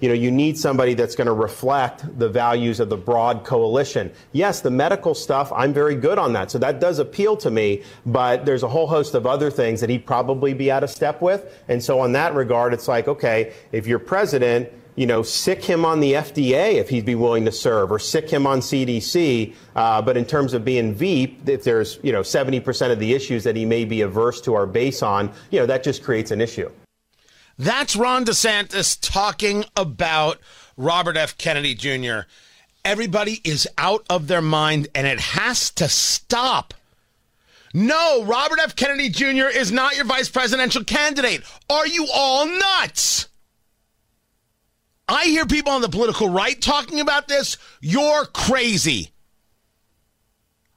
you know, you need somebody that's going to reflect the values of the broad coalition. Yes, the medical stuff, I'm very good on that. So that does appeal to me, but there's a whole host of other things that he'd probably be out of step with. And so on that regard, it's like, okay, if you're president, you know, sic him on the FDA if he'd be willing to serve, or sic him on CDC. Uh, but in terms of being Veep, if there's you know 70% of the issues that he may be averse to our base on, you know, that just creates an issue. That's Ron DeSantis talking about Robert F. Kennedy Jr. Everybody is out of their mind and it has to stop. No, Robert F. Kennedy Jr. is not your vice presidential candidate. Are you all nuts? I hear people on the political right talking about this. You're crazy.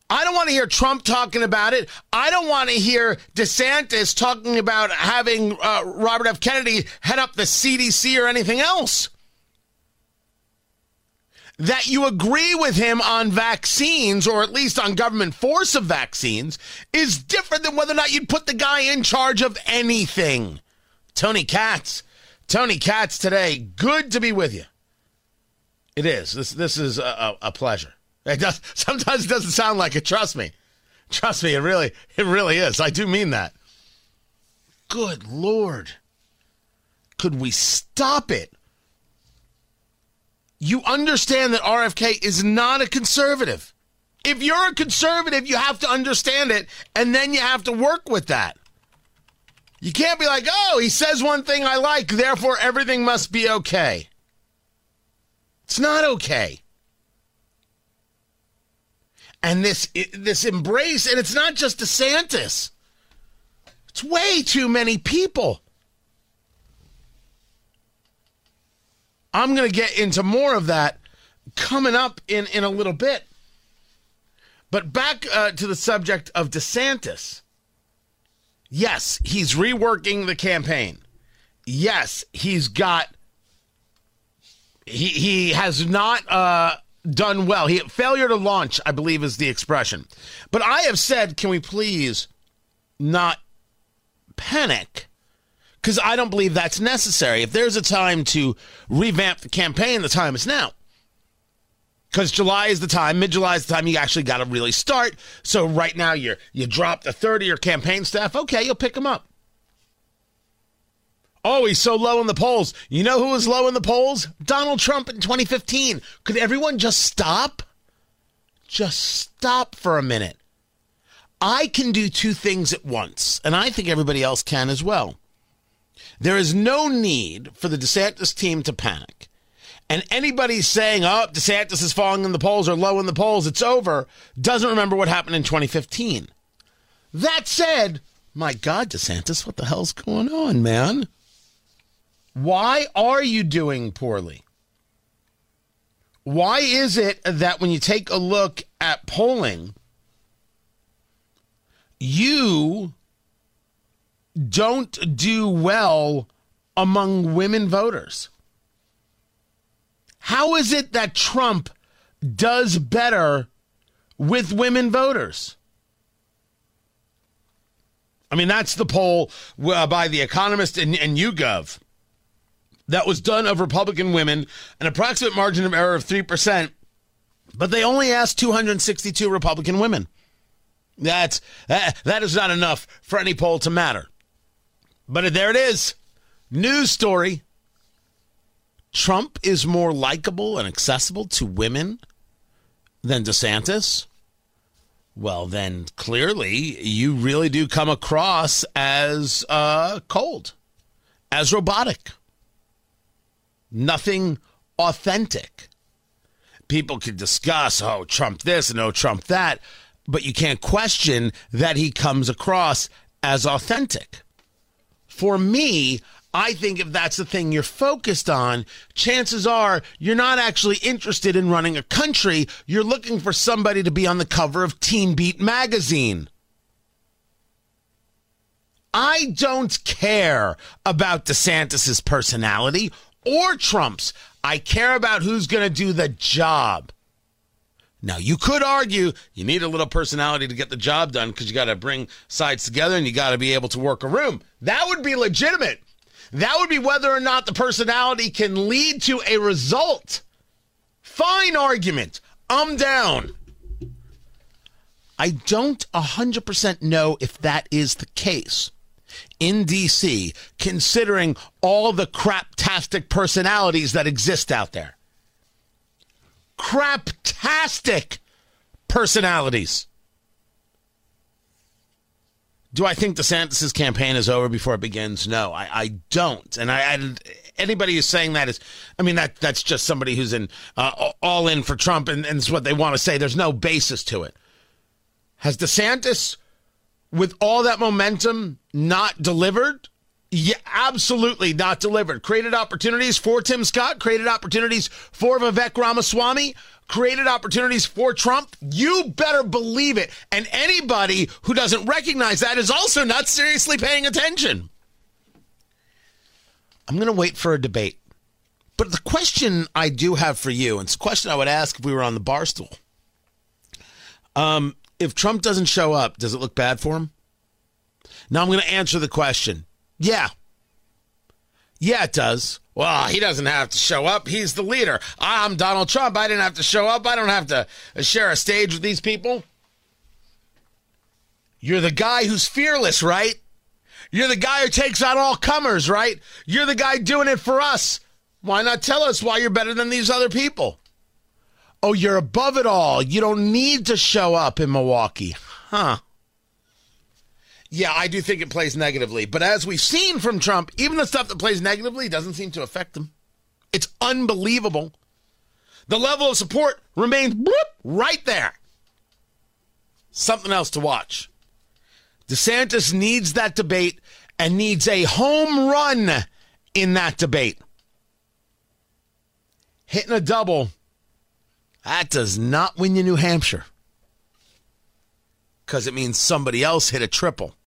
I don't want to hear Trump talking about it. I don't want to hear DeSantis talking about having uh, Robert F. Kennedy head up the CDC or anything else. That you agree with him on vaccines, or at least on government force of vaccines, is different than whether or not you'd put the guy in charge of anything. Tony Katz. Tony Katz today. Good to be with you. It is. This this is a, a pleasure. It does sometimes it doesn't sound like it. Trust me. Trust me, it really it really is. I do mean that. Good lord. Could we stop it? You understand that RFK is not a conservative. If you're a conservative, you have to understand it and then you have to work with that. You can't be like, "Oh, he says one thing I like, therefore everything must be okay." It's not okay and this this embrace and it's not just DeSantis. It's way too many people. I'm going to get into more of that coming up in in a little bit. But back uh, to the subject of DeSantis. Yes, he's reworking the campaign. Yes, he's got he he has not uh done well. He failure to launch, I believe, is the expression. But I have said, can we please not panic? Because I don't believe that's necessary. If there's a time to revamp the campaign, the time is now. Because July is the time, mid July is the time you actually got to really start. So right now you're you drop the third of your campaign staff. Okay, you'll pick them up. Oh, he's so low in the polls. You know who was low in the polls? Donald Trump in 2015. Could everyone just stop? Just stop for a minute. I can do two things at once, and I think everybody else can as well. There is no need for the DeSantis team to panic. And anybody saying, oh, DeSantis is falling in the polls or low in the polls, it's over, doesn't remember what happened in 2015. That said, my God, DeSantis, what the hell's going on, man? Why are you doing poorly? Why is it that when you take a look at polling, you don't do well among women voters? How is it that Trump does better with women voters? I mean, that's the poll uh, by The Economist and, and YouGov that was done of Republican women, an approximate margin of error of 3%, but they only asked 262 Republican women. That's that, that is not enough for any poll to matter. But there it is. News story. Trump is more likable and accessible to women than DeSantis. Well, then clearly you really do come across as uh, cold, as robotic nothing authentic. People can discuss, oh, Trump this and oh, Trump that, but you can't question that he comes across as authentic. For me, I think if that's the thing you're focused on, chances are you're not actually interested in running a country. You're looking for somebody to be on the cover of Teen Beat magazine. I don't care about DeSantis's personality or Trump's. I care about who's going to do the job. Now, you could argue you need a little personality to get the job done because you got to bring sides together and you got to be able to work a room. That would be legitimate. That would be whether or not the personality can lead to a result. Fine argument. I'm down. I don't 100% know if that is the case in DC, considering all the craptastic personalities that exist out there. Craptastic personalities. Do I think DeSantis' campaign is over before it begins? No, I, I don't. And I, I, anybody who's saying that is, I mean, that that's just somebody who's in uh, all in for Trump, and, and it's what they want to say. There's no basis to it. Has DeSantis, with all that momentum, not delivered? Yeah, absolutely not delivered. Created opportunities for Tim Scott, created opportunities for Vivek Ramaswamy, created opportunities for Trump. You better believe it. And anybody who doesn't recognize that is also not seriously paying attention. I'm going to wait for a debate. But the question I do have for you, and it's a question I would ask if we were on the bar stool. Um, if Trump doesn't show up, does it look bad for him? Now I'm going to answer the question. Yeah. Yeah, it does. Well, he doesn't have to show up. He's the leader. I'm Donald Trump. I didn't have to show up. I don't have to share a stage with these people. You're the guy who's fearless, right? You're the guy who takes on all comers, right? You're the guy doing it for us. Why not tell us why you're better than these other people? Oh, you're above it all. You don't need to show up in Milwaukee. Huh. Yeah, I do think it plays negatively. But as we've seen from Trump, even the stuff that plays negatively doesn't seem to affect him. It's unbelievable. The level of support remains right there. Something else to watch. DeSantis needs that debate and needs a home run in that debate. Hitting a double, that does not win you New Hampshire because it means somebody else hit a triple.